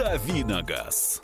Давиногаз.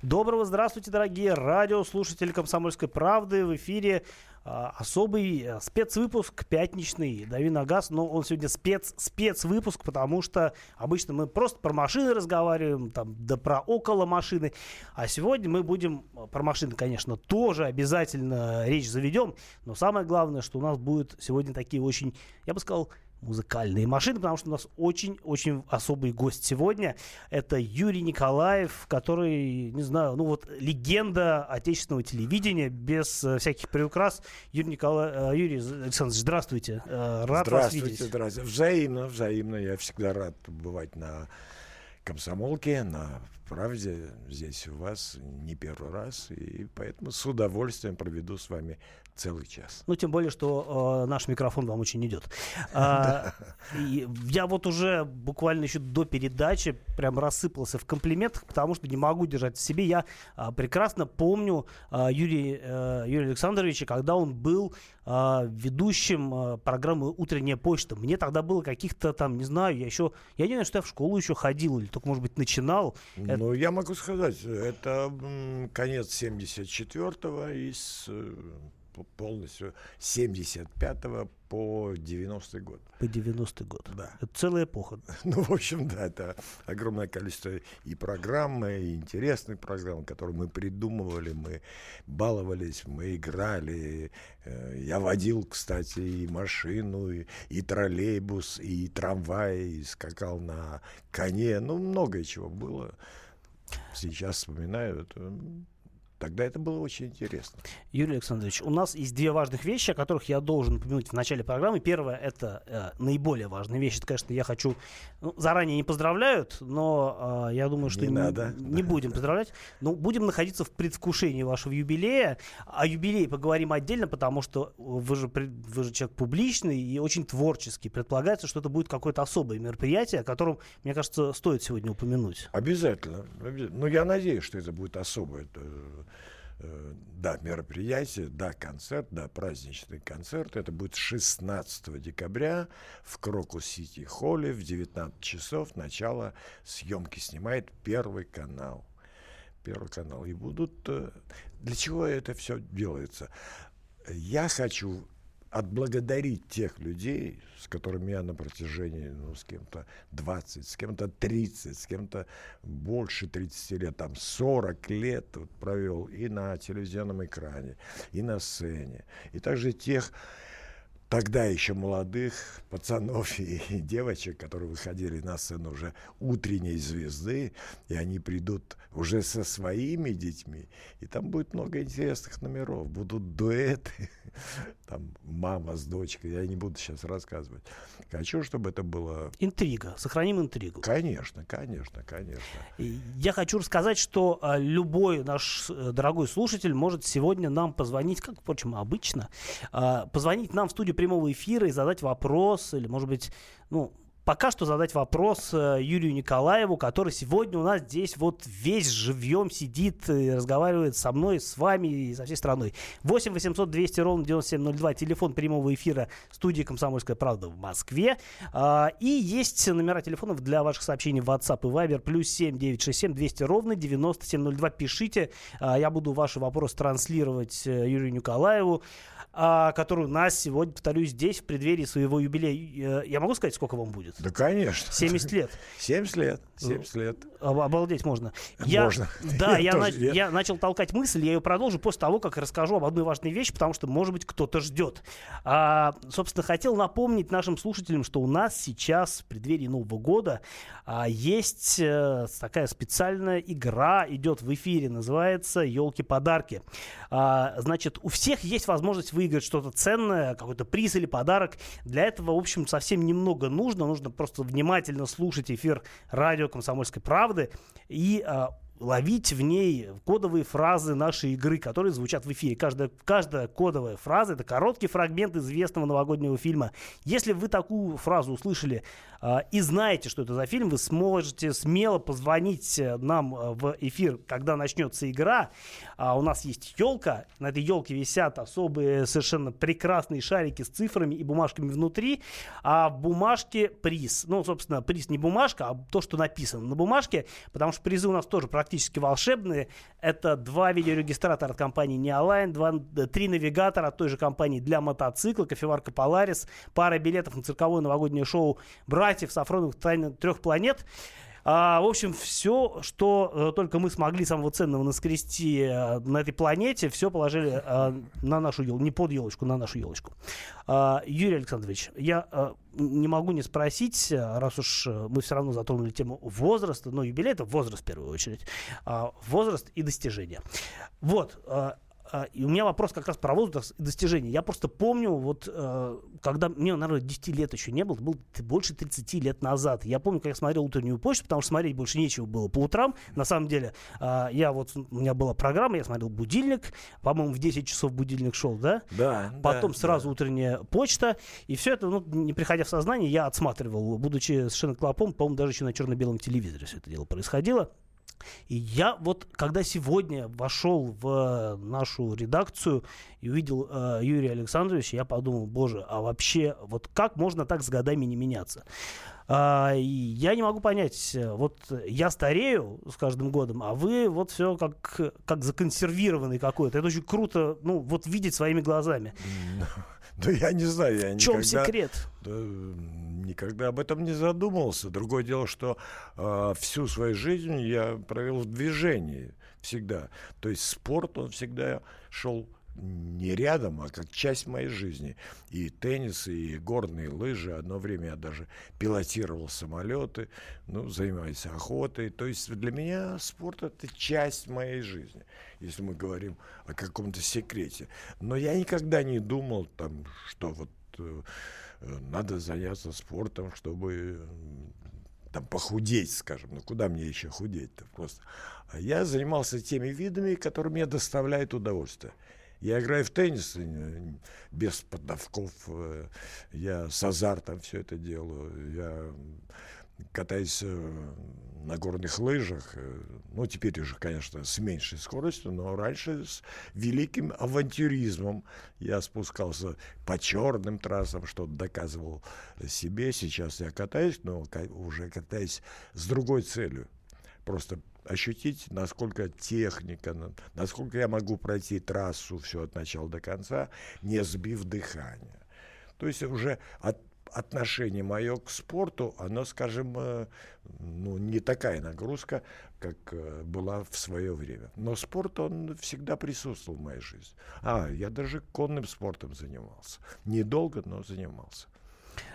Доброго здравствуйте, дорогие радиослушатели «Комсомольской правды». В эфире а, особый а, спецвыпуск пятничный «Дави на газ». Но он сегодня спец, спецвыпуск, потому что обычно мы просто про машины разговариваем, там, да про около машины. А сегодня мы будем а, про машины, конечно, тоже обязательно речь заведем. Но самое главное, что у нас будут сегодня такие очень, я бы сказал, музыкальные машины, потому что у нас очень-очень особый гость сегодня. Это Юрий Николаев, который, не знаю, ну вот легенда отечественного телевидения, без э, всяких приукрас. Юрий, Николаев, э, Юрий Александрович, здравствуйте. Э, рад здравствуйте, вас видеть. Здравствуйте, взаимно, взаимно. Я всегда рад бывать на комсомолке, на правде здесь у вас не первый раз, и поэтому с удовольствием проведу с вами целый час. Ну, тем более, что э, наш микрофон вам очень идет. А, я вот уже буквально еще до передачи прям рассыпался в комплиментах, потому что не могу держать в себе. Я а, прекрасно помню а, Юрия, а, Юрия Александровича, когда он был а, ведущим а, программы «Утренняя почта». Мне тогда было каких-то там, не знаю, я еще... Я не знаю, что я в школу еще ходил или только, может быть, начинал. Ну, это... я могу сказать, это конец 74-го из э, полностью 75 по 90 год. По 90 год. Да. Это целая эпоха. Ну, в общем, да, это огромное количество и программ, и интересных программ, которые мы придумывали, мы баловались, мы играли. Э, я водил, кстати, и машину, и, и троллейбус, и трамвай, и скакал на коне. Ну, многое чего было. Сейчас вспоминаю, это Тогда это было очень интересно. Юрий Александрович, у нас есть две важных вещи, о которых я должен упомянуть в начале программы. Первое это э, наиболее важная вещь. Это, конечно, я хочу... Ну, заранее не поздравляют, но э, я думаю, что не, не, надо. не будем поздравлять. Но будем находиться в предвкушении вашего юбилея. О юбилее поговорим отдельно, потому что вы же, вы же человек публичный и очень творческий. Предполагается, что это будет какое-то особое мероприятие, о котором, мне кажется, стоит сегодня упомянуть. Обязательно. Ну, я надеюсь, что это будет особое Э, да, мероприятие, да, концерт, да, праздничный концерт. Это будет 16 декабря в Крокус-Сити Холле в 19 часов. Начало съемки снимает Первый канал. Первый канал. И будут... Э, для чего это все делается? Я хочу отблагодарить тех людей, с которыми я на протяжении, ну, с кем-то 20, с кем-то 30, с кем-то больше 30 лет, там 40 лет вот провел и на телевизионном экране, и на сцене. И также тех тогда еще молодых пацанов и, и девочек, которые выходили на сцену уже утренней звезды, и они придут уже со своими детьми, и там будет много интересных номеров, будут дуэты, там мама с дочкой, я не буду сейчас рассказывать. Хочу, чтобы это было... Интрига, сохраним интригу. Конечно, конечно, конечно. Я хочу рассказать, что а, любой наш э, дорогой слушатель может сегодня нам позвонить, как, впрочем, обычно, а, позвонить нам в студию прямого эфира и задать вопрос, или, может быть, ну, пока что задать вопрос э, Юрию Николаеву, который сегодня у нас здесь вот весь живьем сидит и разговаривает со мной, с вами и со всей страной. 8 800 200 ровно 9702, телефон прямого эфира студии «Комсомольская правда» в Москве. А, и есть номера телефонов для ваших сообщений в WhatsApp и Viber, плюс 7 967 200 ровно 9702. Пишите, а, я буду ваши вопросы транслировать э, Юрию Николаеву а, который у нас сегодня, повторюсь, здесь, в преддверии своего юбилея. Э, я могу сказать, сколько вам будет? Да, конечно. 70 лет. 70 лет. 70 лет. Обалдеть можно. Я, можно. Да, я, я, на, я начал толкать мысль, я ее продолжу после того, как расскажу об одной важной вещи, потому что, может быть, кто-то ждет. А, собственно, хотел напомнить нашим слушателям, что у нас сейчас в преддверии Нового года а, есть а, такая специальная игра, идет в эфире, называется «Елки-подарки». А, значит, у всех есть возможность выиграть что-то ценное, какой-то приз или подарок. Для этого, в общем, совсем немного нужно. Нужно просто внимательно слушать эфир радио «Комсомольской правды» и а, ловить в ней кодовые фразы нашей игры, которые звучат в эфире. Каждая, каждая кодовая фраза — это короткий фрагмент известного новогоднего фильма. Если вы такую фразу услышали и знаете, что это за фильм, вы сможете смело позвонить э, нам э, в эфир, когда начнется игра. А у нас есть елка, на этой елке висят особые совершенно прекрасные шарики с цифрами и бумажками внутри, а в бумажке приз. Ну, собственно, приз не бумажка, а то, что написано на бумажке, потому что призы у нас тоже практически волшебные. Это два видеорегистратора от компании Neoline, два, три навигатора от той же компании для мотоцикла, кофеварка Polaris, пара билетов на цирковое новогоднее шоу «Братьев Сафроновых тайны трех планет». А, в общем, все, что э, только мы смогли самого ценного наскрести э, на этой планете, все положили э, на нашу елочку, не под елочку, на нашу елочку. А, Юрий Александрович, я э, не могу не спросить, раз уж мы все равно затронули тему возраста, но юбилей это возраст в первую очередь, а, возраст и достижения. Вот, а, и у меня вопрос как раз про возраст и достижения. Я просто помню, вот э, когда мне, наверное, 10 лет еще не было, это было больше 30 лет назад. Я помню, как я смотрел утреннюю почту, потому что смотреть больше нечего было по утрам. На самом деле, а, я вот, у меня была программа, я смотрел будильник, по-моему, в 10 часов будильник шел, да? Да. Потом да, сразу да. утренняя почта. И все это, ну, не приходя в сознание, я отсматривал, будучи совершенно клопом, по-моему, даже еще на черно-белом телевизоре все это дело происходило. И я вот, когда сегодня вошел в нашу редакцию и увидел э, Юрия Александровича, я подумал, боже, а вообще, вот как можно так с годами не меняться? И я не могу понять, вот я старею с каждым годом, а вы вот все как, как законсервированный какой-то. Это очень круто, ну, вот видеть своими глазами. Да я не знаю, я В чем никогда... секрет? Да, никогда об этом не задумывался. Другое дело, что э, всю свою жизнь я провел в движении всегда. То есть спорт, он всегда шел не рядом, а как часть моей жизни. И теннис, и горные лыжи. Одно время я даже пилотировал самолеты, ну, занимаюсь охотой. То есть для меня спорт — это часть моей жизни, если мы говорим о каком-то секрете. Но я никогда не думал, там, что вот э, надо заняться спортом, чтобы там похудеть, скажем. Ну, куда мне еще худеть-то просто? А я занимался теми видами, которые мне доставляют удовольствие. Я играю в теннис э, без поддавков, э, я с азартом все это делаю. Я катаюсь э, на горных лыжах, ну, теперь уже, конечно, с меньшей скоростью, но раньше с великим авантюризмом я спускался по черным трассам, что-то доказывал себе. Сейчас я катаюсь, но уже катаюсь с другой целью. Просто ощутить, насколько техника, насколько я могу пройти трассу все от начала до конца, не сбив дыхание. То есть уже от, отношение мое к спорту, оно, скажем, э, ну, не такая нагрузка, как э, была в свое время. Но спорт, он всегда присутствовал в моей жизни. А, я даже конным спортом занимался. Недолго, но занимался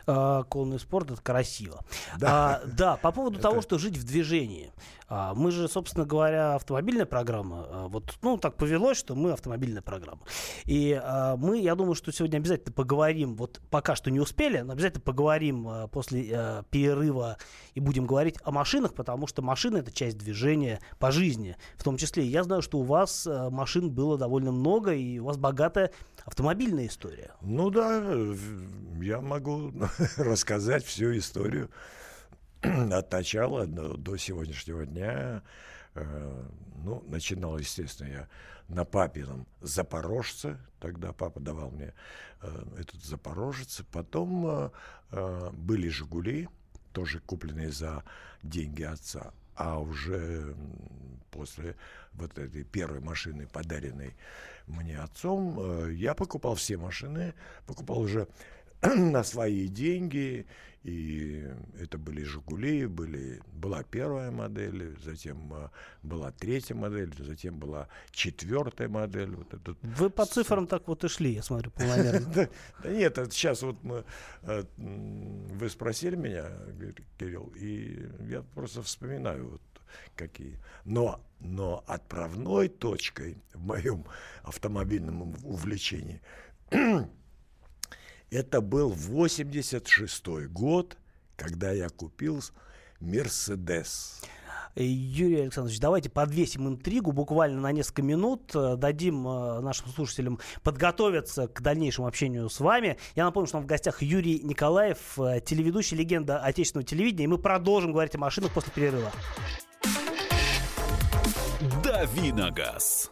э, конный спорт это красиво. Да, а, да по поводу это... того, что жить в движении. А, мы же, собственно говоря, автомобильная программа. А, вот, ну, так повелось, что мы автомобильная программа. И а, мы, я думаю, что сегодня обязательно поговорим, вот пока что не успели, но обязательно поговорим а, после а, перерыва и будем говорить о машинах, потому что машины это часть движения по жизни. В том числе, я знаю, что у вас а, машин было довольно много, и у вас богатая автомобильная история. Ну да, я могу рассказать всю историю от начала до, сегодняшнего дня. Э, ну, начинал, естественно, я на папином Запорожце. Тогда папа давал мне э, этот Запорожец. Потом э, были «Жигули», тоже купленные за деньги отца. А уже после вот этой первой машины, подаренной мне отцом, я покупал все машины, покупал уже на свои деньги. И это были «Жигули», были, была первая модель, затем а, была третья модель, затем была четвертая модель. Вот этот... Вы по цифрам так вот и шли, я смотрю, полномерно. Да нет, сейчас вот мы... А, вы спросили меня, Кирилл, и я просто вспоминаю вот какие. Но, но отправной точкой в моем автомобильном увлечении это был 86 год, когда я купил Мерседес. Юрий Александрович, давайте подвесим интригу буквально на несколько минут, э, дадим э, нашим слушателям подготовиться к дальнейшему общению с вами. Я напомню, что у нас в гостях Юрий Николаев, э, телеведущий, легенда отечественного телевидения, и мы продолжим говорить о машинах после перерыва. Давиногаз.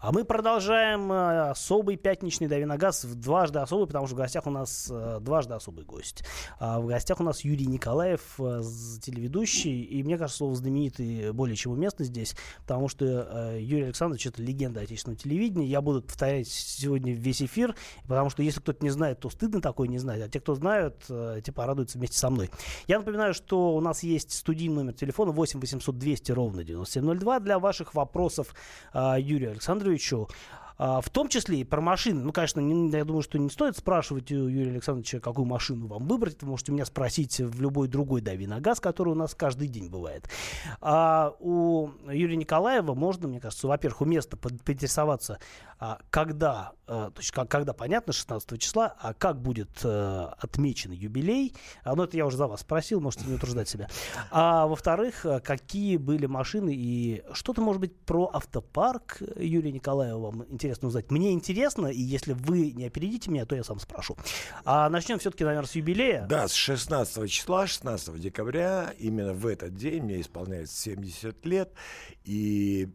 А мы продолжаем э, особый пятничный Давиногаз, дважды особый, потому что в гостях у нас э, дважды особый гость. А в гостях у нас Юрий Николаев, э, телеведущий, и мне кажется, слово знаменитый более чем уместно здесь, потому что Юрий Александрович это легенда отечественного телевидения. Я буду повторять сегодня весь эфир, потому что если кто-то не знает, то стыдно такое не знать, а те, кто знают, те порадуются вместе со мной. Я напоминаю, что у нас есть студийный номер телефона 8 800 200 ровно 9702 для ваших вопросов Юрию Александровичу Александровичу, в том числе и про машины. Ну, конечно, не, я думаю, что не стоит спрашивать у Юрия Александровича, какую машину вам выбрать. Вы можете меня спросить в любой другой дави на газ, который у нас каждый день бывает. А у Юрия Николаева можно, мне кажется, во-первых, уместно поинтересоваться, когда, а, то есть как, когда понятно, 16 числа, а как будет а, отмечен юбилей, а, ну это я уже за вас спросил, можете не утруждать себя. А во-вторых, какие были машины и что-то, может быть, про автопарк Юрия Николаева вам интересно узнать. Мне интересно, и если вы не опередите меня, то я сам спрошу. А начнем все-таки, наверное, с юбилея. Да, с 16 числа, 16 декабря, именно в этот день мне исполняется 70 лет, и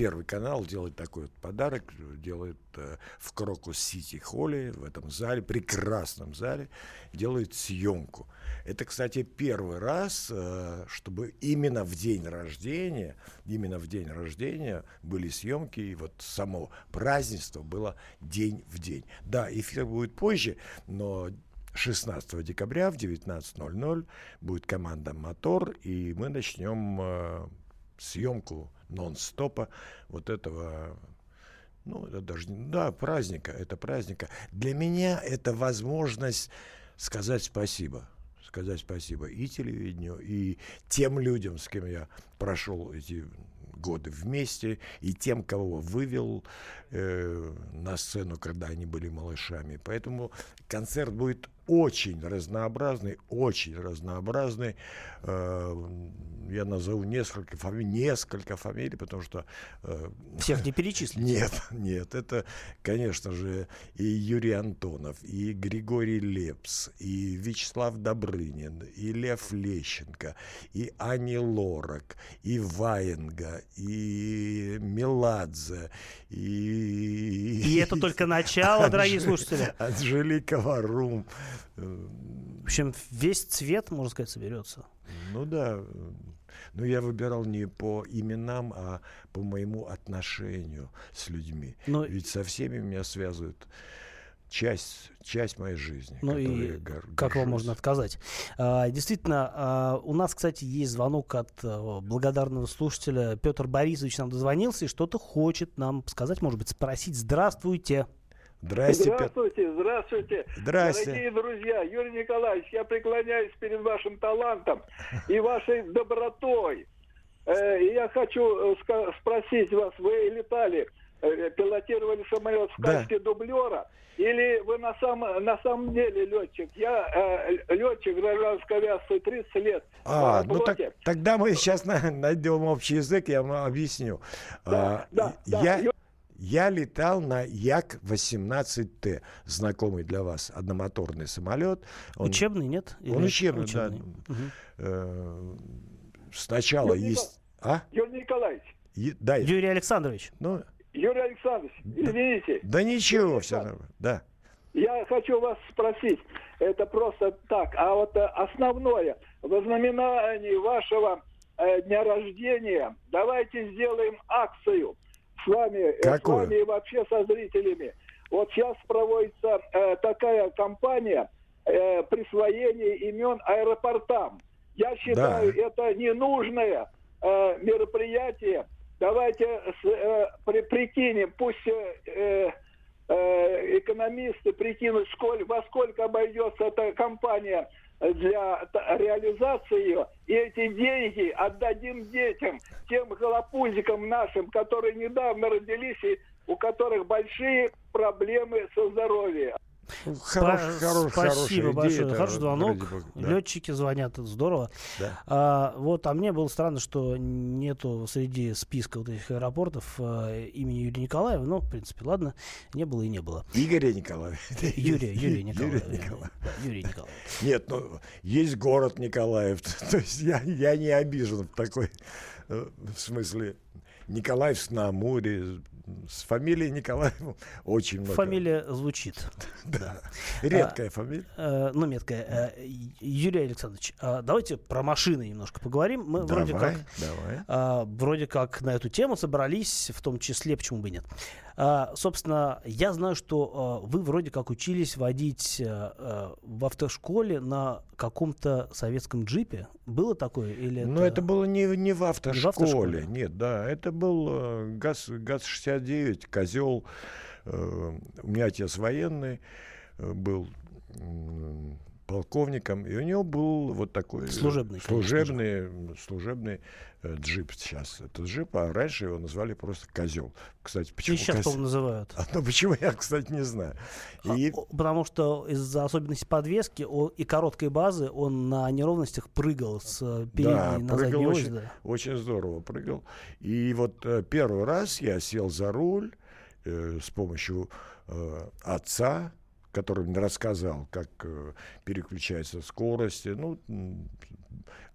Первый канал делает такой вот подарок, делает э, в Крокус Сити Холле, в этом зале, прекрасном зале, делает съемку. Это, кстати, первый раз, э, чтобы именно в день рождения, именно в день рождения были съемки, и вот само празднество было день в день. Да, эфир будет позже, но 16 декабря в 19.00 будет команда «Мотор», и мы начнем э, съемку нон-стопа вот этого ну, это даже, да, праздника, это праздника. Для меня это возможность сказать спасибо. Сказать спасибо и телевидению, и тем людям, с кем я прошел эти годы вместе, и тем, кого вывел э, на сцену, когда они были малышами. Поэтому концерт будет очень разнообразный, очень разнообразный. Э, я назову несколько фамилий, несколько фамилий, потому что... Э, Всех не перечислить? Нет, нет. Это, конечно же, и Юрий Антонов, и Григорий Лепс, и Вячеслав Добрынин, и Лев Лещенко, и Ани Лорак, и Ваенга, и Меладзе, и... И это только начало, дорогие слушатели. Анжелика Варум. В общем, весь цвет, можно сказать, соберется. Ну да. Но я выбирал не по именам, а по моему отношению с людьми. Но... Ведь со всеми меня связывают часть, часть моей жизни. Ну и гор- как вам можно отказать? А, действительно, а, у нас, кстати, есть звонок от а, благодарного слушателя. Петр Борисович нам дозвонился и что-то хочет нам сказать, может быть, спросить. Здравствуйте. Здрасте, здравствуйте, здравствуйте. Здравствуйте. Дорогие друзья, Юрий Николаевич, я преклоняюсь перед вашим талантом и вашей добротой. Э, я хочу э, спросить вас, вы летали, э, пилотировали самолет в качестве да. дублера, или вы на, сам, на самом деле летчик? Я э, летчик гражданской авиации 30 лет. А, ну так, тогда мы сейчас найдем общий язык, я вам объясню. Да, а, да, я, да. Я летал на Як-18Т, знакомый для вас одномоторный самолет. Он, учебный, нет? Или он учебный, учебный? да. Угу. Э, сначала Юрий есть... А? Юрий Николаевич. Е... Да. Юрий Александрович. Ну... Юрий Александрович, извините. Да, да ничего, Юрий все нормально. Да. Я хочу вас спросить, это просто так, а вот э, основное, во знаменании вашего э, дня рождения давайте сделаем акцию – с вами, Какую? с вами и вообще со зрителями. Вот сейчас проводится э, такая кампания э, присвоения имен аэропортам. Я считаю, да. это ненужное э, мероприятие. давайте с, э, при, прикинем, пусть э, э, экономисты прикинут, сколь, во сколько обойдется эта компания для реализации ее, и эти деньги отдадим детям, тем голопузикам нашим, которые недавно родились и у которых большие проблемы со здоровьем. Хорош, хорош, Спасибо большое. Идея, Хороший звонок. Да. Летчики звонят, это здорово. Да. А, вот, а мне было странно, что нету среди списка вот этих аэропортов а, имени Юрия Николаева. Ну, в принципе, ладно, не было и не было. Игоря Николаева. Юрия, Юрия Николаева. Юрия Николаева. Да, Юрий Николаев. Нет, ну, есть город Николаев. То есть я, я не обижен в такой, э, в смысле, Николаевск на Амуре, с фамилией Николаев очень много. Фамилия звучит. Да. Редкая а, фамилия. Э, ну, меткая. Э, Юрий Александрович, а давайте про машины немножко поговорим. Мы вроде как. А, вроде как на эту тему собрались, в том числе, почему бы нет. А, собственно, я знаю, что а, вы вроде как учились водить а, в автошколе на каком-то советском джипе. Было такое? Или Но это... это было не, не в автошколе. Не в автошколе. Нет, да. Это был ГАЗ, ГАЗ-69, козел. Э, у меня отец военный э, был полковником, и у него был вот такой служебный, служебный, конечно, служебный э, джип сейчас. Это джип, а раньше его назвали просто козел. Кстати, почему? И сейчас коз... называют. А, ну почему я, кстати, не знаю. А, и... А, потому что из-за особенностей подвески он, и короткой базы он на неровностях прыгал с э, передней да, на прыгал очень, да. очень здорово прыгал. И вот э, первый раз я сел за руль э, с помощью э, отца который мне рассказал, как э, переключается скорость, ну,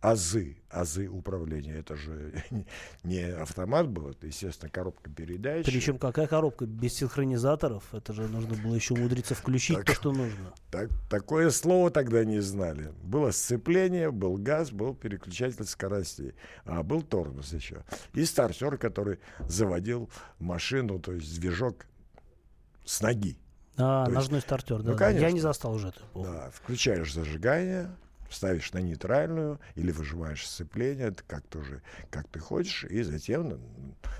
азы, азы управления. Это же не автомат был, это, естественно, коробка передач. Причем какая коробка? Без синхронизаторов? Это же нужно было еще умудриться включить так, то, что нужно. Так, такое слово тогда не знали. Было сцепление, был газ, был переключатель скоростей, а был тормоз еще. И стартер, который заводил машину, то есть движок с ноги. А, То ножной есть, стартер, да, ну, конечно, Я не застал уже это. Да, включаешь зажигание, ставишь на нейтральную или выжимаешь сцепление, как ты уже, как ты хочешь, и затем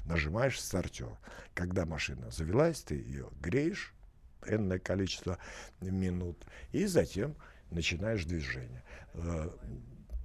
нажимаешь стартер. Когда машина завелась, ты ее греешь энное количество минут, и затем начинаешь движение.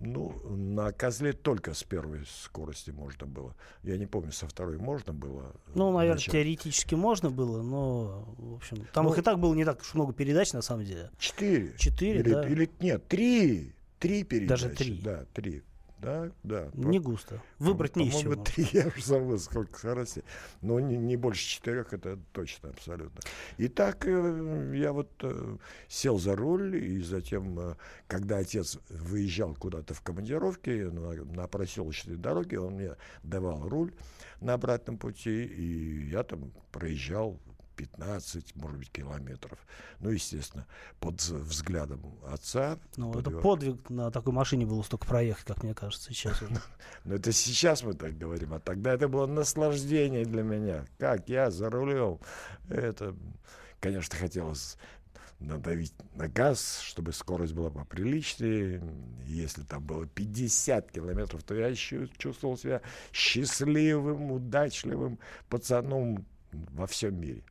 Э, ну, на козле только с первой скорости можно было. Я не помню, со второй можно было. Ну, наверное, начать. теоретически можно было, но, в общем, там ну, их и так было не так уж много передач, на самом деле. Четыре. Четыре, или, да. Или нет, три. Три передачи. Даже три. Да, три. Да, да. Не по, густо. Выбрать не из чего. три, я уже забыл, сколько скорости. Но не, не больше четырех, это точно, абсолютно. И так э, я вот э, сел за руль, и затем, э, когда отец выезжал куда-то в командировке на, на проселочной дороге, он мне давал руль на обратном пути, и я там проезжал 15, может быть, километров. Ну, естественно, под взглядом отца. Ну, под это его... подвиг на такой машине было столько проехать, как мне кажется, сейчас. Ну, это сейчас мы так говорим, а тогда это было наслаждение для меня. Как я за рулем. Это, конечно, хотелось надавить на газ, чтобы скорость была поприличнее. Если там было 50 километров, то я чувствовал себя счастливым, удачливым пацаном во всем мире.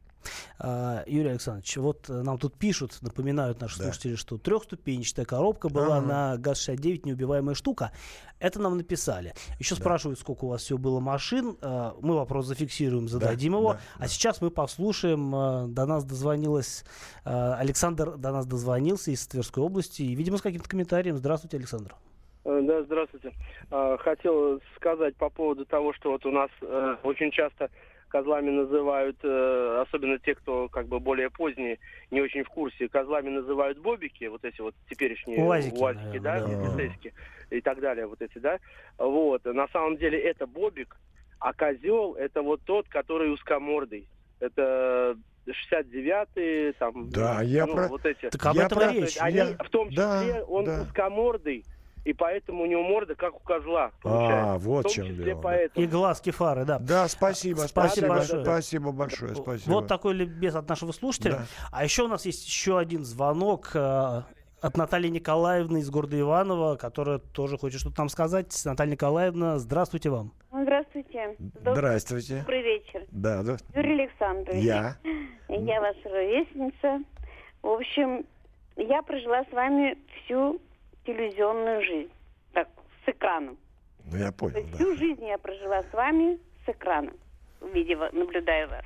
А, Юрий Александрович, вот э, нам тут пишут, напоминают наши да. слушатели, что трехступенчатая коробка была ага. на ГАЗ-69 неубиваемая штука. Это нам написали. Еще да. спрашивают, сколько у вас всего было машин. А, мы вопрос зафиксируем, зададим да, его. Да, а да. сейчас мы послушаем. А, до нас дозвонилась Александр, до нас дозвонился из Тверской области. И, видимо, с каким-то комментарием. Здравствуйте, Александр. Э, да, здравствуйте. Хотел сказать по поводу того, что вот у нас э, очень часто козлами называют, э, особенно те, кто как бы более поздние, не очень в курсе, козлами называют бобики, вот эти вот теперешние УАЗики, УАЗики да, да. и так далее, вот эти, да. Вот, на самом деле это бобик, а козел это вот тот, который узкомордый. Это 69-й, там, да, я ну, про... вот эти. Так об я этом про... речь. Они, я... В том числе да, он да. узкомордый, и поэтому у него морда как у козла. Получается. А, вот в чем дело. Поэтому. И глазки фары, да. Да, спасибо, спасибо, большое. спасибо большое, спасибо. Вот такой ликбез от нашего слушателя. Да. А еще у нас есть еще один звонок. Э, от Натальи Николаевны из города Иваново, которая тоже хочет что-то нам сказать. Наталья Николаевна, здравствуйте вам. Здравствуйте. Здравствуйте. Добрый вечер. Да, да. Юрий Александрович. Я. Я ваша ровесница. В общем, я прожила с вами всю телевизионную жизнь. Так, с экраном. Ну, я То понял, есть да. всю жизнь я прожила с вами с экраном, видя, наблюдая вас.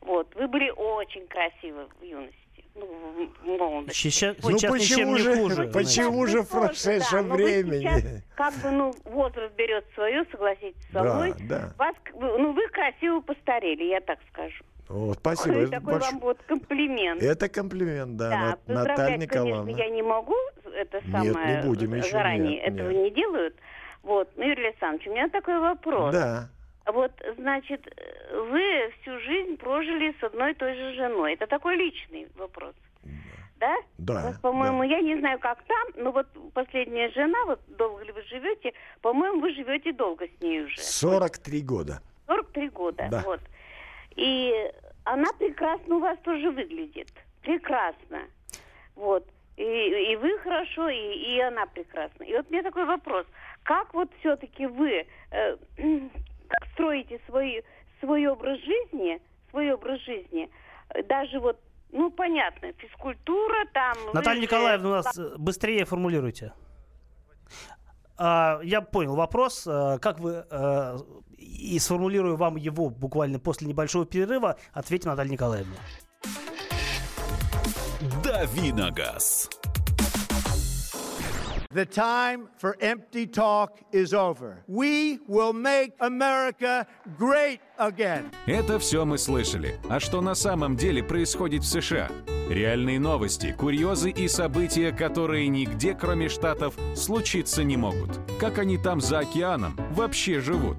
Вот. Вы были очень красивы в юности. Ну, в- молодости. Сейчас, Ну сейчас почему не же, хуже. почему же в прошедшем да, времени? сейчас Как бы, ну, возраст берет свое, согласитесь со Да, мной. да. Вас, к- вы- ну, вы красиво постарели, я так скажу. О, спасибо. Ой, это такой больш- вам вот комплимент. Это комплимент, да, Да, Нат- Наталья Николаевна. конечно, я не могу, это Нет, самое не будем еще, заранее нет, этого нет. не делают. Вот, ну, Юрий Александрович, у меня такой вопрос. Да. Вот, значит, вы всю жизнь прожили с одной и той же женой. Это такой личный вопрос. Да? Да, Вот, по-моему, да. я не знаю, как там, но вот последняя жена, вот долго ли вы живете, по-моему, вы живете долго с ней уже. 43 года. 43 года. Да. Вот. И она прекрасно у вас тоже выглядит. Прекрасно. Вот. И, и вы хорошо, и, и она прекрасна. И вот у меня такой вопрос. Как вот все-таки вы э, как строите свой, свой образ жизни, свой образ жизни, даже вот, ну, понятно, физкультура там... вы Наталья же- Николаевна, у нас э, быстрее формулируйте. А, я понял вопрос. А, Как вы, э, и сформулирую вам его буквально после небольшого перерыва, ответим Наталья Николаевна. «Дави на газ». The time for empty talk is over. We will make America great again. Это все мы слышали. А что на самом деле происходит в США? Реальные новости, курьезы и события, которые нигде, кроме Штатов, случиться не могут. Как они там за океаном вообще живут?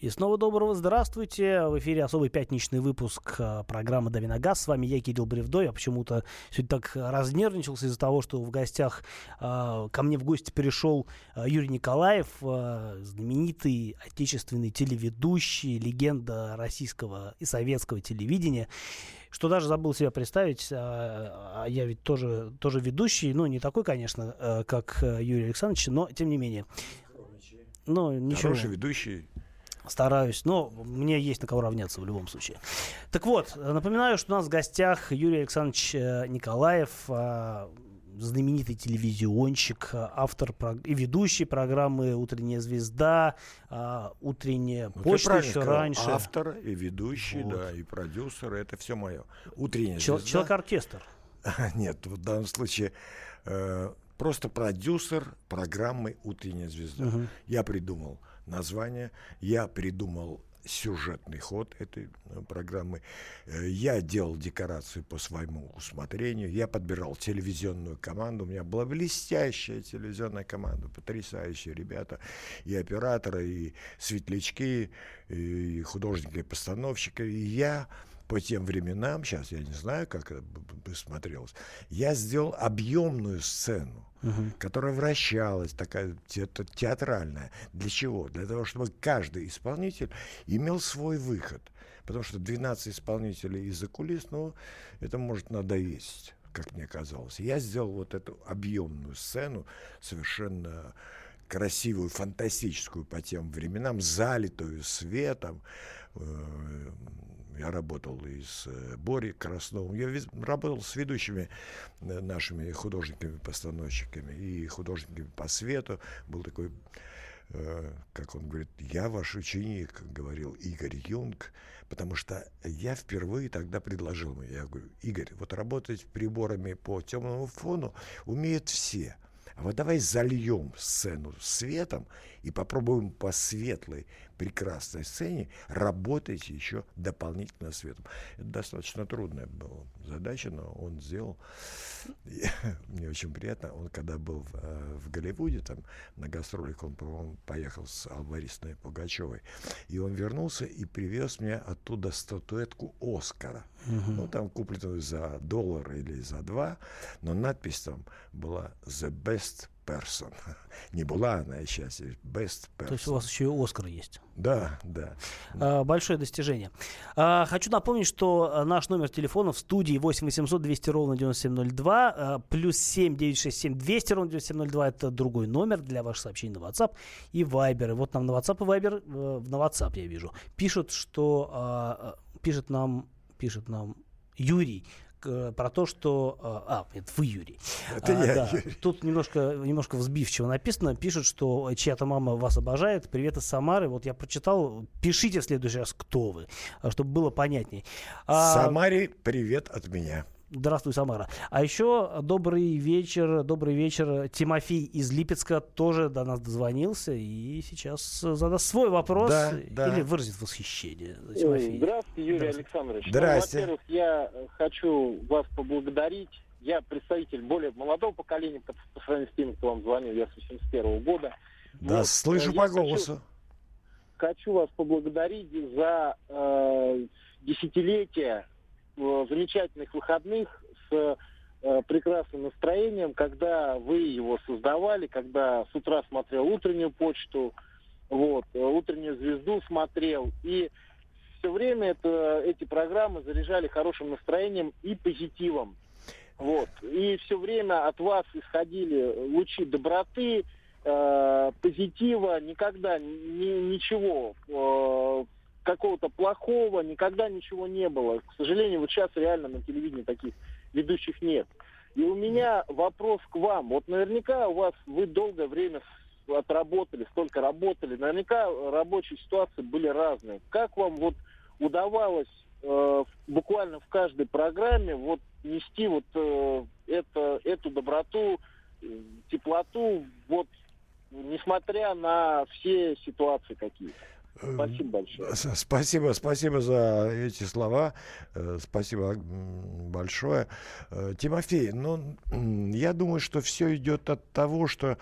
И снова доброго здравствуйте. В эфире особый пятничный выпуск э, программы «Дави на газ». С вами я, Кирилл Бревдой. Я почему-то сегодня так разнервничался из-за того, что в гостях э, ко мне в гости перешел э, Юрий Николаев, э, знаменитый отечественный телеведущий, легенда российского и советского телевидения. Что даже забыл себя представить, а, а я ведь тоже, тоже ведущий, ну, не такой, конечно, э, как э, Юрий Александрович, но тем не менее. Ну, ничего. Хороший ведущий. Стараюсь, но мне есть на кого равняться в любом случае. Так вот, напоминаю, что у нас в гостях Юрий Александрович э, Николаев, э, знаменитый телевизионщик, автор и ведущий программы «Утренняя звезда», э, «Утренняя Ну, ты почта» еще раньше. Автор и ведущий, Вот. да, и продюсер, это все мое. Утренняя Чел- звезда. Человек-оркестр. Нет, в данном случае э, просто продюсер программы «Утренняя звезда». Мгм. Я придумал название, я придумал сюжетный ход этой э, программы. Э, Я делал декорации по своему усмотрению. Я подбирал телевизионную команду. У меня была блестящая телевизионная команда, потрясающие ребята. И операторы, и светлячки, и художники-постановщики. И я по тем временам, сейчас я не знаю, как это бы- смотрелось, я сделал объемную сцену, которая вращалась, такая те- те- театральная. Для чего? Для того, чтобы каждый исполнитель имел свой выход. Потому что 12 исполнителей из-за кулис, ну, это может надоесть, как мне казалось. Я сделал вот эту объемную сцену, совершенно красивую, фантастическую по тем временам, залитую светом. Я работал и с э, Борей Красновым, я работал с ведущими э, нашими художниками-постановщиками и художниками по свету. Был такой, э, как он говорит, я ваш ученик, говорил Игорь Юнг, потому что я впервые тогда предложил ему, я говорю, Игорь, вот работать приборами по темному фону умеют все. А вот давай зальем сцену светом и попробуем по светлой, прекрасной сцене работаете еще дополнительно светом. Это достаточно трудная была задача, но он сделал. И, мне очень приятно. Он когда был в, э, в Голливуде, там на гастролях, он, по поехал с Алварисной Пугачевой. И он вернулся и привез мне оттуда статуэтку Оскара. Угу. Ну, там купленную за доллар или за два, но надпись там была «The best person». Не была она сейчас, best person. То есть у вас еще и Оскар есть. Да, да. А, большое достижение. А, хочу напомнить, что а, наш номер телефона в студии 8 800 200 ровно 9702, а, плюс 7 967 200 ровно 9702, это другой номер для ваших сообщений на WhatsApp и Viber. И вот нам на WhatsApp и Viber, э, на WhatsApp я вижу, пишут, что, а, пишет нам, пишет нам Юрий, про то, что... А, а, это вы, Юрий. Это а, я, да. Юрий. Тут немножко, немножко взбивчиво написано. Пишут, что чья-то мама вас обожает. Привет из Самары. Вот я прочитал. Пишите в следующий раз, кто вы, чтобы было понятнее. А, Самаре привет от меня. Здравствуй, Самара. А еще добрый вечер, добрый вечер. Тимофей из Липецка тоже до нас дозвонился и сейчас задаст свой вопрос да, да. или выразит восхищение. Тимофей. Здравствуйте, Юрий Здравствуйте. Александрович. Здравствуйте. Ну, во-первых, я хочу вас поблагодарить. Я представитель более молодого поколения по, сравнению с теми, кто вам звонил. Я с 81 -го года. Да, вот. слышу я по голосу. Хочу, хочу вас поблагодарить за э, десятилетие Э, замечательных выходных с э, прекрасным настроением, когда вы его создавали, когда с утра смотрел утреннюю почту, вот, э, утреннюю звезду смотрел, и все время это, эти программы заряжали хорошим настроением и позитивом. Вот. И все время от вас исходили лучи доброты, э, позитива, никогда ни, ничего э, какого-то плохого, никогда ничего не было. К сожалению, вот сейчас реально на телевидении таких ведущих нет. И у меня вопрос к вам. Вот наверняка у вас, вы долгое время отработали, столько работали, наверняка рабочие ситуации были разные. Как вам вот удавалось э, буквально в каждой программе вот нести вот э, это, эту доброту, э, теплоту, вот несмотря на все ситуации какие-то? Спасибо большое. Спасибо, спасибо за эти слова. Э, спасибо большое. Э, Тимофей, ну, я думаю, что все идет от того, что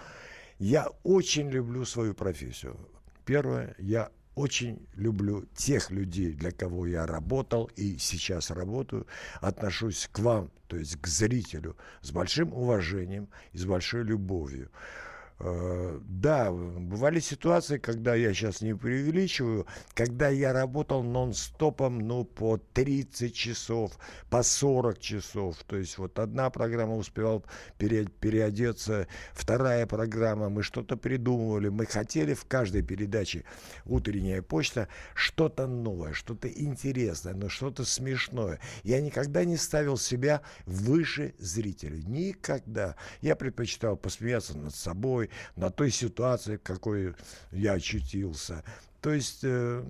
я очень люблю свою профессию. Первое, я очень люблю тех людей, для кого я работал и сейчас работаю, отношусь к вам, то есть к зрителю, с большим уважением и с большой любовью. Э, да, бывали ситуации, когда я сейчас не преувеличиваю, когда я работал нон-стопом, ну, по 30 часов, по 40 часов. То есть вот одна программа успевал переодеться, вторая программа, мы что-то придумывали, мы хотели в каждой передаче «Утренняя почта» что-то новое, что-то интересное, но что-то смешное. Я никогда не ставил себя выше зрителей. Никогда. Я предпочитал посмеяться над собой, на той ситуации, в какой я очутился. То есть э,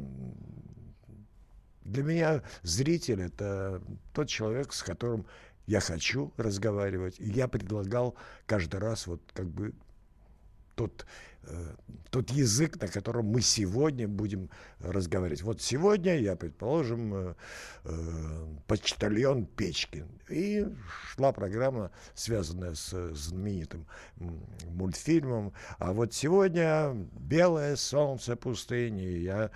для меня зритель это тот человек, с которым я хочу разговаривать. И я предлагал каждый раз вот как бы тот тот язык, на котором мы сегодня будем разговаривать. Вот сегодня я, предположим, э, э, почтальон Печкин. И шла программа, связанная с знаменитым мультфильмом. А вот сегодня «Белое солнце пустыни». Я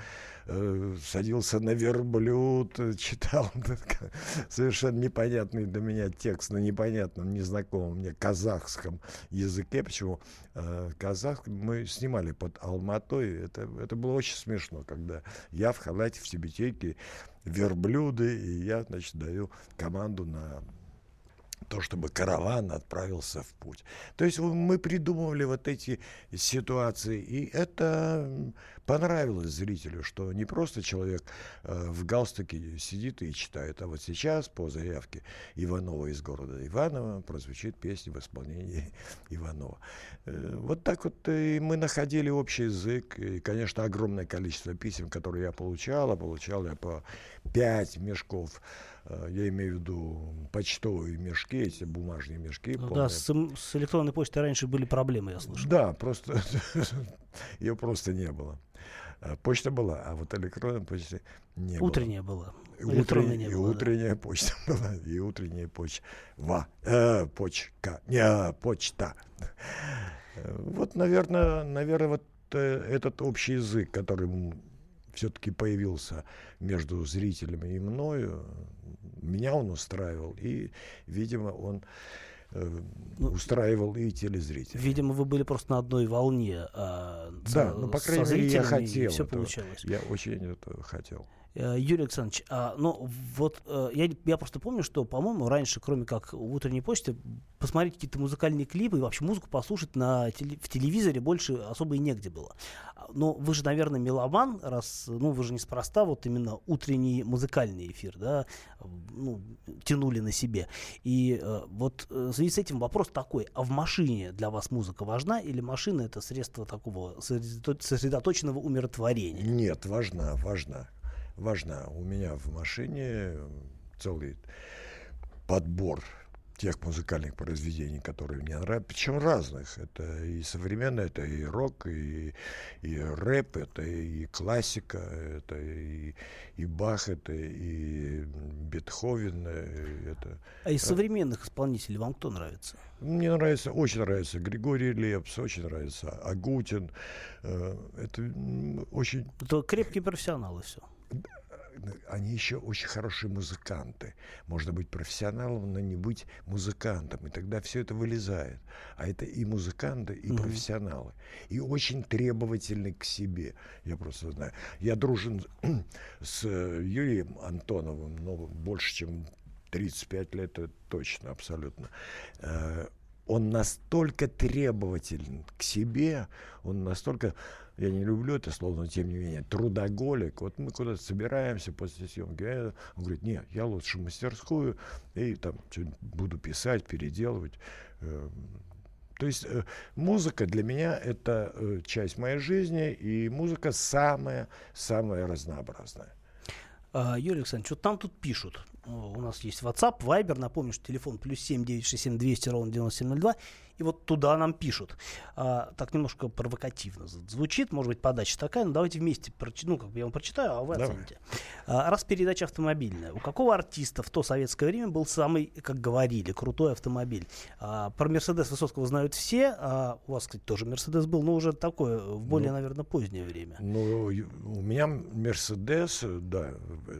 э, садился на верблюд, читал совершенно непонятный для меня текст на непонятном, незнакомом мне казахском языке. Почему э, казах мы снимали под Алматой. Это, это было очень смешно, когда я в халате, в тибетейке, верблюды, и я, значит, даю команду на то, чтобы караван отправился в путь. То есть мы придумывали вот эти ситуации, и это понравилось зрителю, что не просто человек э, в галстуке сидит и читает, а вот сейчас по заявке Иванова из города Иваново прозвучит песня в исполнении Иванова. Э, вот так вот и мы находили общий язык, и, конечно, огромное количество писем, которые я получал, а получал я по пять мешков Э, я имею в виду почтовые мешки, эти бумажные мешки. Ну, да, с, с электронной почтой раньше были проблемы, я слышал. Да, просто ее просто не было. А, почта была, а вот электронная почта не утренняя было. была. Утренняя, не и было, утренняя да. почта была, и утренняя почта. Ва, э, почка, не, а, почта. Вот, наверное, наверное, вот э, этот общий язык, который все-таки появился между зрителями и мною, меня он устраивал, и, видимо, он э, ну, устраивал и телезрителей. Видимо, вы были просто на одной волне. А, да, ну, по крайней мере, я хотел. Все получалось. Я очень это хотел. Э, Юрий Александрович, а, ну вот э, я, я просто помню, что, по-моему, раньше, кроме как в утренней почте, посмотреть какие-то музыкальные клипы и вообще музыку послушать на теле, в телевизоре больше особо и негде было. Но вы же, наверное, меломан, раз, ну, вы же неспроста вот именно утренний музыкальный эфир, да, ну, тянули на себе. И э, вот в связи с этим вопрос такой, а в машине для вас музыка важна или машина это средство такого сосредоточенного умиротворения? Нет, важна, важна важна. У меня в машине целый подбор тех музыкальных произведений, которые мне нравятся, причем разных. Это и современное, это и рок, и, и рэп, это и классика, это и, и Бах, это и Бетховен. Это... А из современных исполнителей вам кто нравится? Мне нравится, очень нравится Григорий Лепс, очень нравится Агутин. Э, это очень... Это крепкие профессионалы все они еще очень хорошие музыканты. Можно быть профессионалом, но не быть музыкантом. И тогда все это вылезает. А это и музыканты, и mm профессионалы. И очень требовательны к себе. Я просто знаю. Я дружен с Юрием Антоновым, но больше, чем 35 лет, это точно, абсолютно э, он настолько требователен к себе, он настолько я не люблю это слово, но тем не менее, трудоголик. Вот мы куда-то собираемся после съемки, он говорит, нет, я лучше мастерскую и там буду писать, переделывать. Эм, то есть э, музыка для меня это э, часть моей жизни, и музыка самая, самая разнообразная. А, Юрий Александрович, вот там тут пишут. У нас есть WhatsApp, Viber, напомню, что телефон плюс 7 967 200 ровно 9702 и вот туда нам пишут. А, так немножко провокативно звучит, может быть, подача такая, но давайте вместе, прочи, ну, как бы я вам прочитаю, а вы Давай. оцените. А, раз передача автомобильная, у какого артиста в то советское время был самый, как говорили, крутой автомобиль? А, про Мерседес Высоцкого знают все, а у вас, кстати, тоже Мерседес был, но уже такое, в более, ну, наверное, позднее время. Ну, у меня Мерседес, да,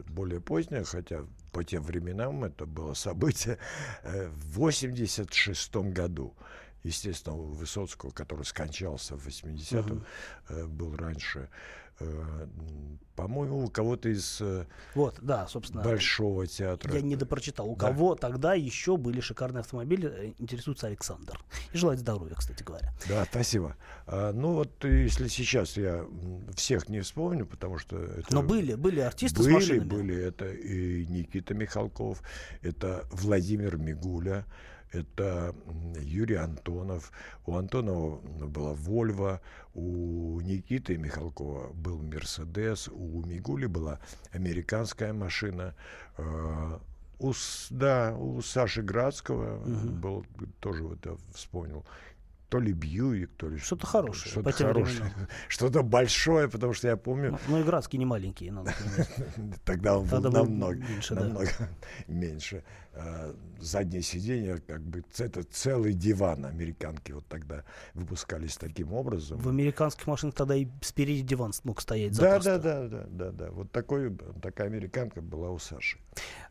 более позднее, хотя по тем временам это было событие, э, в 86 году естественно, у Высоцкого, который скончался в 80-м, угу. э, был раньше. Э, по-моему, у кого-то из э, вот, да, собственно, Большого театра. Я не допрочитал. У да. кого тогда еще были шикарные автомобили, интересуется Александр. И желает здоровья, кстати говоря. Да, спасибо. А, ну вот, если сейчас я всех не вспомню, потому что... Это... Но были, были артисты были, с машинами. Были, это и Никита Михалков, это Владимир Мигуля, это Юрий Антонов. У Антонова была Вольва, у Никиты Михалкова был Мерседес, у Мигули была американская машина. Э, у, да, у Саши Градского угу. был, тоже вот я вспомнил, то ли Бьюик, то ли что-то хорошее. Что-то хорошее. Что-то большое, потому что я помню. Ну, ну и Градский не маленький, надо Тогда он был намного меньше. А, заднее сиденье, как бы это целый диван американки вот тогда выпускались таким образом. В американских машинах тогда и спереди диван мог стоять да, да, да, да, да, да. Вот такой, такая американка была у Саши.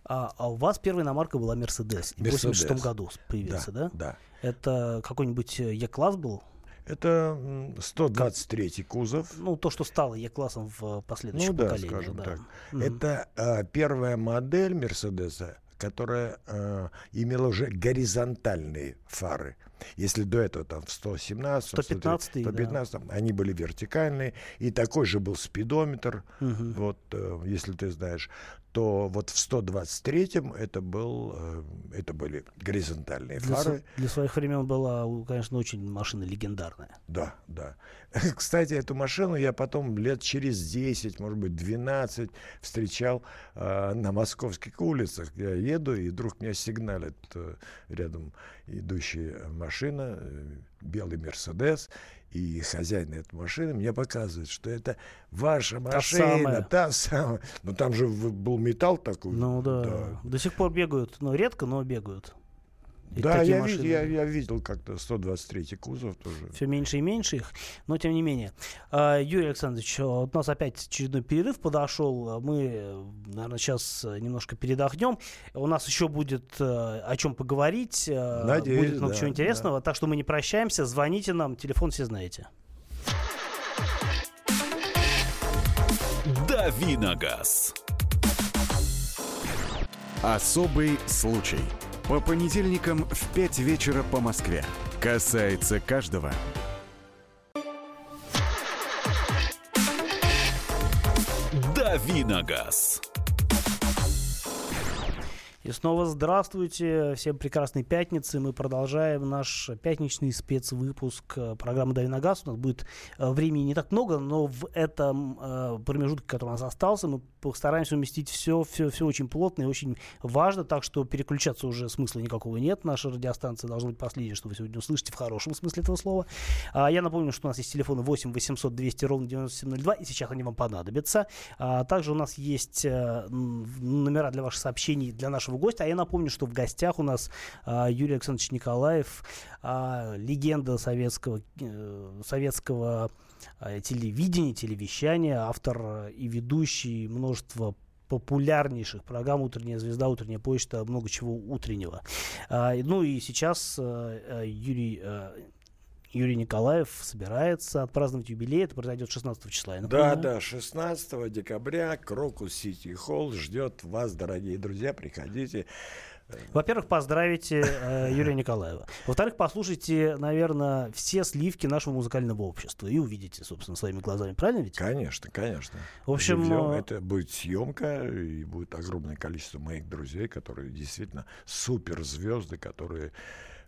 А, а у вас первая иномарка была Мерседес. В 86 году появился, да? Да. да. Это какой-нибудь э, Е-класс был? Это 123 кузов. Ну, то, что стало Е-классом в последующем ну, да, поколении. Скажем да. так. Mm-hmm. Это э, первая модель Мерседеса, которая э, имела уже горизонтальные фары. Если до этого там в 117, 115, 115 да. они были вертикальные, и такой же был спидометр, угу. вот, э, если ты знаешь, то вот в 123-м это, был, э, это были горизонтальные для фары. Со, для своих времен была, конечно, очень машина легендарная. Да, да. Кстати, эту машину я потом лет через 10, может быть, 12 встречал э, на московских улицах. Я еду, и вдруг меня сигналит э, рядом идущая машина, э, белый Мерседес, и хозяин этой машины мне показывает, что это ваша Та машина, самая. та самая. Но там же был металл такой. Ну да. До сих пор бегают, ну редко, но бегают. И Да, я, машины. видел, я, я видел как-то 123 кузов тоже. Все меньше и меньше их, но тем не менее. А, Юрий Александрович, вот у нас опять очередной перерыв подошел. Мы, наверное, сейчас немножко передохнем. У нас еще будет э, о чем поговорить. э, Надеюсь, будет много да, чего интересного. Так что мы не прощаемся. Звоните нам, телефон все знаете. «Дави на газ». Особый случай. По понедельникам в 5 вечера по Москве. Касается каждого. «Дави на газ». И снова здравствуйте. Всем прекрасной пятницы. Мы продолжаем наш пятничный спецвыпуск э, программы «Дави на газ». У нас будет э, времени не так много, но в этом э, промежутке, который у нас остался, мы постараемся уместить все, все, все очень плотно и очень важно, так что переключаться уже смысла никакого нет. Наша радиостанция должна быть последней, что вы сегодня услышите в хорошем смысле этого слова. А, я напомню, что у нас есть телефоны 8 800 200 ровно 9702, и сейчас они вам понадобятся. А, также у нас есть м, номера для ваших сообщений для нашего гостя. А я напомню, что в гостях у нас а, Юрий Александрович Николаев, а, легенда советского, э, советского телевидения, телевещания, автор э, и ведущий множество популярнейших программ «Утренняя звезда», «Утренняя почта», много чего утреннего. А, ну и сейчас э, э, Юрий, э, Юрий Николаев собирается отпраздновать юбилей. Это произойдет 16 числа. Да, да, 16 декабря Крокус Сити Холл ждет вас, дорогие друзья. Приходите. Во-первых, поздравите э, Юрия Николаева. Во-вторых, послушайте, наверное, все сливки нашего музыкального общества и увидите, собственно, своими глазами. Правильно ведь? Конечно, конечно. В общем, Живьем. э, это будет съемка, и будет огромное количество моих друзей, которые действительно суперзвезды, которые...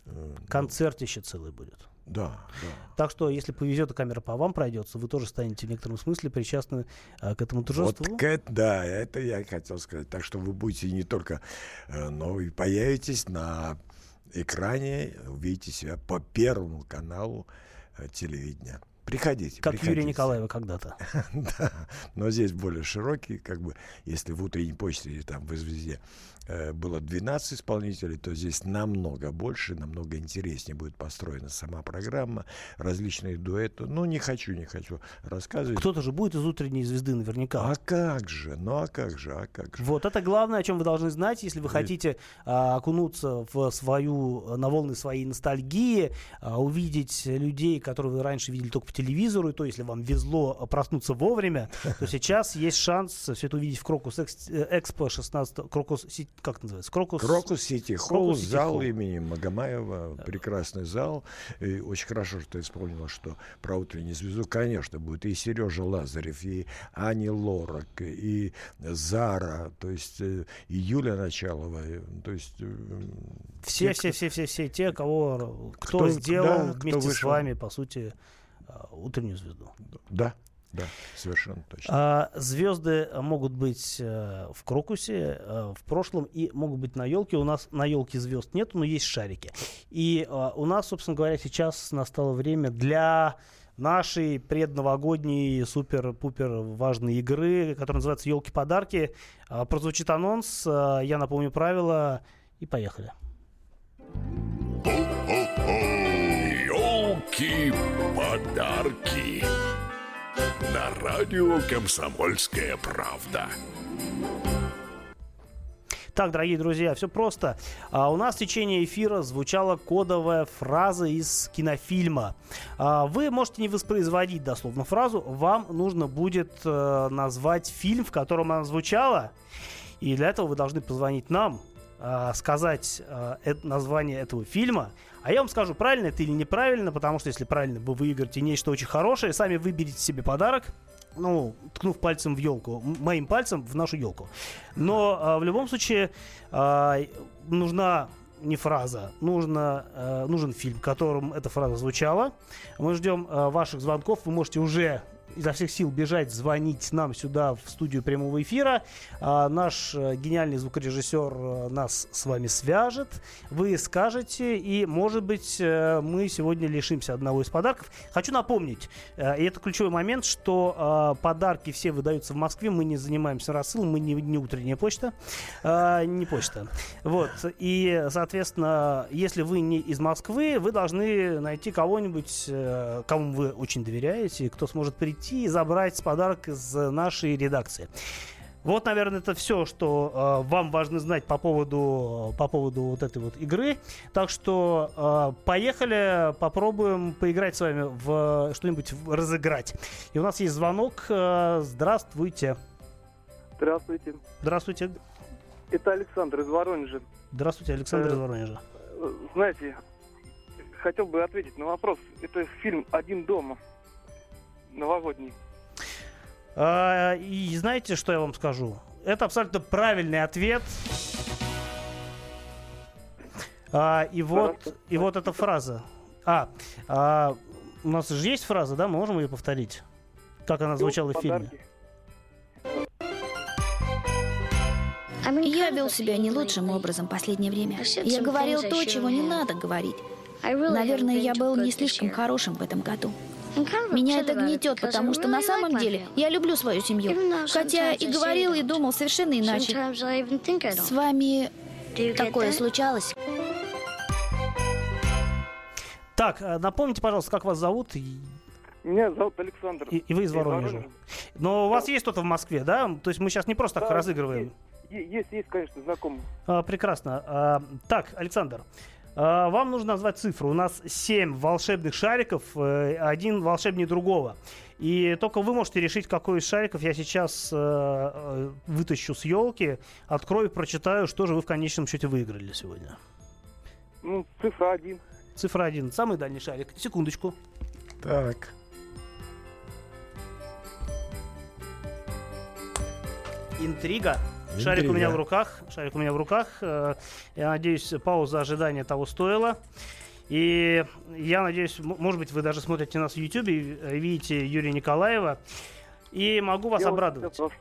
э, концерт еще целый будет. Да, да. Так что, если повезет, и камера по вам пройдется, вы тоже станете в некотором смысле причастны э, к этому Вот торжеству. к эт- да, это я хотел сказать. Так что вы будете не только, э, но и появитесь на экране, увидите себя по первому каналу телевидения. Приходите. Как Юрия приходите. Николаева когда-то. Да, но здесь более широкий, как бы, если в утренней почте или там в «Звезде» было 12 исполнителей, то здесь намного больше, намного интереснее будет построена сама программа, различные дуэты. Ну, не хочу, не хочу рассказывать. Кто-то же будет из утренней звезды наверняка. А как же, ну а как же, а как же. Вот это главное, о чем вы должны знать, если вы Ведь- хотите а, окунуться в свою на волны своей ностальгии, а, увидеть людей, которых вы раньше видели только по телевизору, и то, если вам везло проснуться вовремя, то сейчас есть шанс все это увидеть в Крокус Экс- э, Экспо 16 Крокус как называется? Крокус Крокус Сити Холл, Крокус зал Холл. имени Магомаева, прекрасный зал. И очень хорошо, что ты вспомнила, что про утреннюю звезду, конечно, будет и Сережа Лазарев, и Ани Лорак, и Зара, то есть э, и Юля Началова, то есть э, все, те, все, все, все, все те, кого кто, Кто- сделал да, кто вместе с вышел. вами, по сути, а, утреннюю звезду. да, да, совершенно точно. А, звезды могут быть э, в крокусе э, в прошлом и могут быть на елке. У нас на елке звезд нет, но есть шарики. И э, у нас, собственно говоря, сейчас настало время для нашей предновогодней супер-пупер важной игры, которая называется «Елки-подарки». А, прозвучит анонс, а, я напомню правила и поехали. Елки-подарки. На радио «Комсомольская правда». Так, дорогие друзья, все просто. А, у нас в течение эфира звучала кодовая фраза из кинофильма. А, вы можете не воспроизводить дословно фразу, вам нужно будет э, назвать фильм, в котором она звучала. И для этого вы должны позвонить нам, а, сказать а, это- название этого фильма. А я вам скажу, правильно это или неправильно, потому что если правильно, вы выиграете нечто очень хорошее, сами выберете себе подарок ну, ткнув пальцем в елку, моим пальцем в нашу елку. Но а, в любом случае а, нужна не фраза, нужно, э, нужен фильм, в котором эта фраза звучала. Мы ждем э, ваших звонков. Вы можете уже изо всех сил бежать, звонить нам сюда в студию прямого эфира. А, наш э, гениальный звукорежиссер э, нас с вами свяжет. Вы скажете, и, может быть, э, мы сегодня лишимся одного из подарков. Хочу напомнить, и это ключевой момент, что э, подарки все выдаются в Москве. Мы не занимаемся рассылом, мы не, не утренняя почта, э, не почта. Вот. И, соответственно, если вы не из Москвы, вы должны найти кого-нибудь, кому вы очень доверяете, кто сможет прийти и забрать подарок из нашей редакции. Вот, наверное, это все, что э, вам важно знать по поводу, по поводу вот этой вот игры. Так что э, поехали, попробуем поиграть с вами в что-нибудь разыграть. И у нас есть звонок. Э, здравствуйте. Здравствуйте. Здравствуйте. Это Александр из Воронежа. Здравствуйте, Александр Э, из Воронежа. Э, Знаете, хотел бы ответить на вопрос. Это фильм «Один дома». Новогодний. А, и знаете, что я вам скажу? Это абсолютно правильный ответ. А, и вот, Хорошо. и вот эта фраза. А, а, у нас же есть фраза, да? Мы можем ее повторить? Как она звучала в фильме? Подарки. Я вел себя не лучшим образом последнее время. Я говорил то, чего не надо говорить. Наверное, я был не слишком хорошим в этом году. Меня это гнетет, потому что на самом деле я люблю свою семью. Хотя и говорил, и думал совершенно иначе. С вами такое случалось? Так, а, напомните, пожалуйста, как вас зовут? И, Меня зовут Александр. и вы из Воронежа. Но у вас есть кто-то в Москве, да? То есть мы сейчас не просто так Да, разыгрываем. Есть, есть, есть, конечно, знакомый. А, прекрасно. А, так, Александр, вам нужно назвать цифру. У нас 7 волшебных шариков, э, один волшебнее другого. И только вы можете решить, какой из шариков я сейчас э, э, вытащу с елки, открою, прочитаю, что же вы в конечном счете выиграли сегодня. Ну, цифра один. Цифра 1. Самый дальний шарик. Секундочку. Так. Интрига. Шарик у меня Интрига. в руках. Шарик у меня в руках. Э, Я надеюсь, пауза ожидания того стоила. И я надеюсь, может быть, вы даже смотрите нас в YouTube, и э, видите Юрия Николаева. И могу вас Я обрадовать. вас.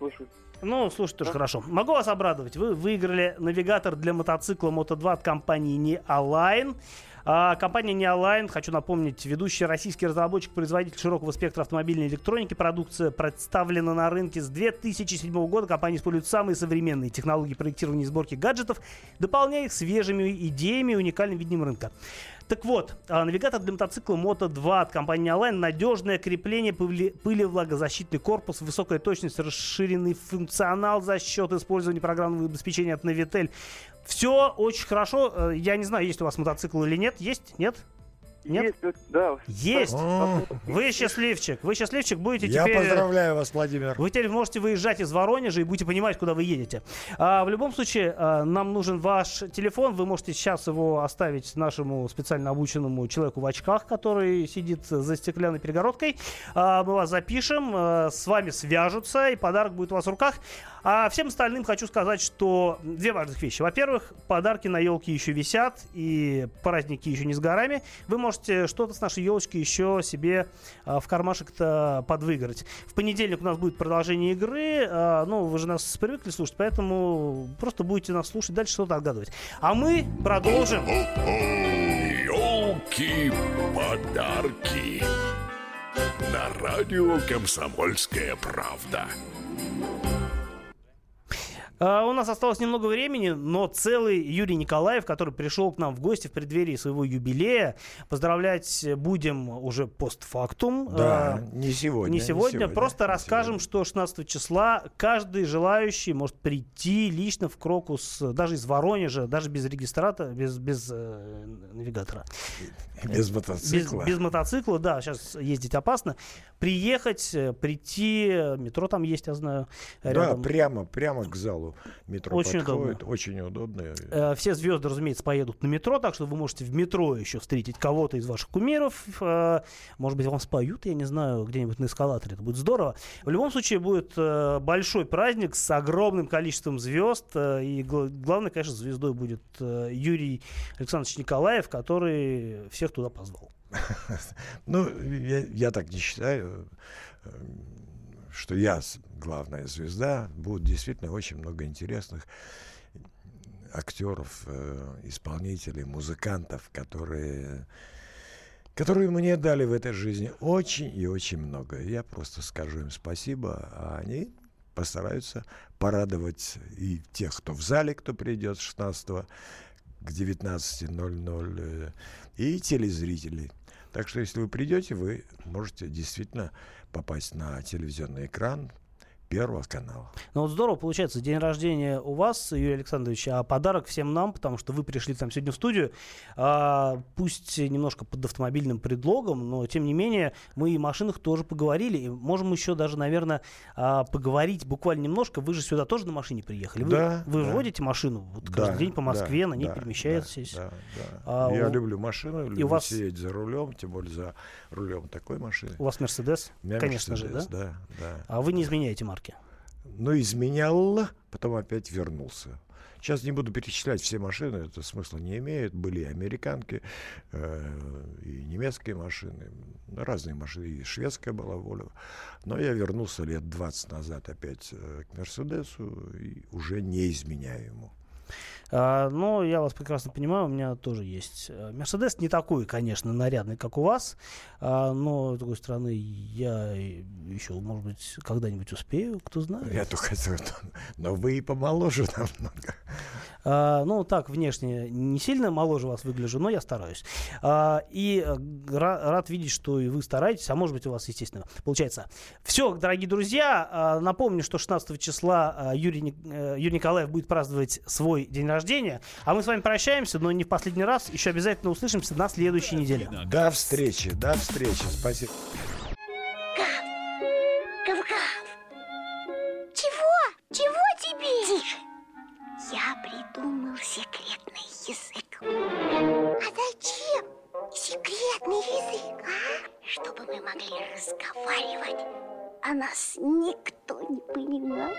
Ну, слушай, тоже хорошо. Могу вас обрадовать. Вы выиграли навигатор для мотоцикла Moto2 от компании Nealine. А, компания Nealine, хочу напомнить, ведущий российский разработчик, производитель широкого спектра автомобильной электроники. Продукция представлена на рынке с 2007 года. Компания использует самые современные технологии проектирования и сборки гаджетов, дополняя их свежими идеями и уникальным видением рынка. Так вот, а, навигатор для мотоцикла Moto 2 от компании Align, надежное крепление, пылевлагозащитный корпус, высокая точность, расширенный функционал за счет использования программного обеспечения от Navitel. Все очень хорошо. Э, Я не знаю, есть у вас мотоцикл или нет. Есть? Нет? Нет? Есть, да. Есть. О, Вы счастливчик. Вы счастливчик будете Я теперь... поздравляю вас, Владимир. Вы теперь можете выезжать из Воронежа и будете понимать, куда вы едете. А, в любом случае, а, нам нужен ваш телефон. Вы можете сейчас его оставить нашему специально обученному человеку в очках, который сидит за стеклянной перегородкой. А, мы вас запишем, а, с вами свяжутся, и подарок будет у вас в руках. А всем остальным хочу сказать, что две важных вещи. Во-первых, подарки на елке еще висят, и праздники еще не с горами. Вы можете что-то с нашей елочки еще себе а, в кармашек-то подвыиграть. В понедельник у нас будет продолжение игры. а, ну, вы же нас привыкли слушать, поэтому просто будете нас слушать, дальше что-то отгадывать. А мы продолжим. Елки-подарки. На радио «Комсомольская правда». А, У нас осталось немного времени, но целый Юрий Николаев, который пришел к нам в гости в преддверии своего юбилея, поздравлять будем уже постфактум. Да, А, не сегодня. Не сегодня, просто не расскажем, сегодня. что 16 числа каждый желающий может прийти лично в Крокус, даже из Воронежа, даже без регистратора, без, без э, навигатора. Без Без, мотоцикла. без мотоцикла, да, сейчас ездить опасно. Приехать, э, прийти, метро там есть, я знаю, Да, рядом. прямо, прямо к залу метро Очень подходит. удобно. Очень удобно. Э, Все звезды, разумеется, поедут на метро, так что вы можете в метро еще встретить кого-то из ваших кумиров. Э, Может быть, вам споют, я не знаю, где-нибудь на эскалаторе. Это будет здорово. В любом случае, будет большой праздник с огромным количеством звезд. И гла- главное, конечно, звездой будет Юрий Александрович Николаев, который всех туда позвал. Ну, я, я так не считаю. что я главная звезда, будет действительно очень много интересных актеров, э, исполнителей, музыкантов, которые, которые мне дали в этой жизни очень и очень много. Я просто скажу им спасибо, а они постараются порадовать и тех, кто в зале, кто придет с 16 к 19.00, э, и телезрителей. Так что, если вы придете, вы можете действительно попасть на телевизионный экран, Первого канала. Ну вот здорово, получается, день рождения у вас, Юрий Александрович, а подарок всем нам, потому что вы пришли там сегодня в студию, а, пусть немножко под автомобильным предлогом, но тем не менее мы и о машинах тоже поговорили, и можем еще даже, наверное, а, поговорить буквально немножко. Вы же сюда тоже на машине приехали. Вы, да, вы да. водите машину вот каждый да, день по Москве, да, на ней да, перемещаетесь. Да, да, А Я у... люблю машину, люблю у вас... сидеть за рулем, тем более за рулем такой машины. У вас Мерседес? Конечно Mercedes, же, да? Да, да. А вы не изменяете марки? Но изменял, потом опять вернулся. Сейчас не буду перечислять все машины, это смысла не имеет. Были и американки, э, и немецкие машины, разные машины, и шведская была воля. Но я вернулся лет 20 назад опять э, к Мерседесу и уже не изменяю ему. А, но я вас прекрасно понимаю, у меня тоже есть. Э, Мерседес не такой, конечно, нарядный, как у вас, а, но, с другой стороны, я еще, может быть, когда-нибудь успею, кто знает. Я только хотел, но вы и помоложе намного. А, ну, так, внешне не сильно моложе вас выгляжу, но я стараюсь. А, и э, рад видеть, что и вы стараетесь, а может быть, у вас, естественно, получается. Все, дорогие друзья, напомню, что 16 числа Юрий, э, Юрий Николаев будет праздновать свой день рождения, а мы с вами прощаемся, но не в последний раз, еще обязательно услышимся на следующей неделе. До встречи, до встречи, спасибо. Гав, гав, Чего? Чего тебе? Тише. Я придумал секретный язык. А зачем секретный язык, а? Чтобы мы могли разговаривать, а нас никто не понимает.